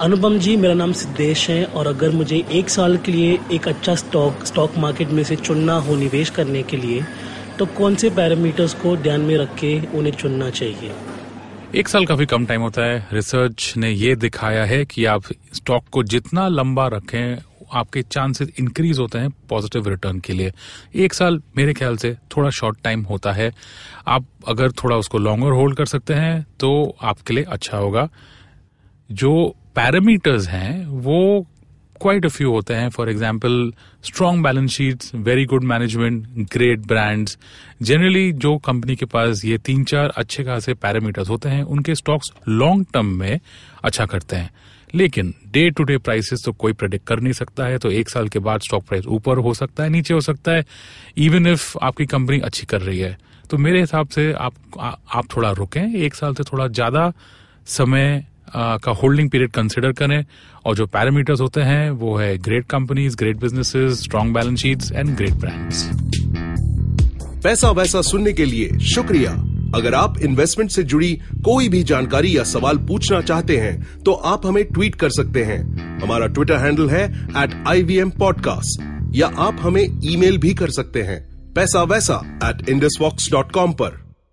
अनुपम जी, मेरा नाम सिद्धेश है और अगर मुझे एक साल के लिए एक अच्छा स्टॉक स्टॉक मार्केट में से चुनना हो निवेश करने के लिए तो कौन से पैरामीटर्स को ध्यान में रख के उन्हें चुनना चाहिए? एक साल काफ़ी कम टाइम होता है। रिसर्च ने ये दिखाया है कि आप स्टॉक को जितना लंबा रखें, आपके चांसेस इंक्रीज होते हैं पॉजिटिव रिटर्न के लिए। एक साल मेरे ख्याल से थोड़ा शॉर्ट टाइम होता है। आप अगर थोड़ा उसको लॉन्गर होल्ड कर सकते हैं तो आपके लिए अच्छा होगा। जो पैरामीटर्स हैं वो क्वाइट अ फ्यू होते हैं. For example strong balance sheets very good management great brands generally जो कंपनी के पास ये तीन चार अच्छे खासे पैरामीटर्स होते हैं उनके स्टॉक्स लॉन्ग टर्म में अच्छा करते हैं. लेकिन डे टू डे प्राइसेस तो कोई प्रेडिक्ट कर नहीं सकता है तो एक साल के बाद स्टॉक प्राइस ऊपर हो सकता है नीचे हो सकता है. इवन इफ़ आपकी कंपनी अच्छी कर रही है तो मेरे हिसाब से आप आ, आप थोड़ा रुकें. एक साल से थोड़ा ज़्यादा समय का होल्डिंग पीरियड कंसिडर करें और जो पैरामीटर्स होते हैं, वो है great companies great businesses strong balance sheets and great brands पैसा वैसा सुनने के लिए शुक्रिया। अगर आप इन्वेस्टमेंट से जुड़ी कोई भी जानकारी या सवाल पूछना चाहते हैं तो आप हमें ट्वीट कर सकते हैं। हमारा ट्विटर हैंडल है at I V M podcast या आप हमें ईमेल भी कर सकते हैं। पैसा वैसा एट इंडस डॉट कॉम पर।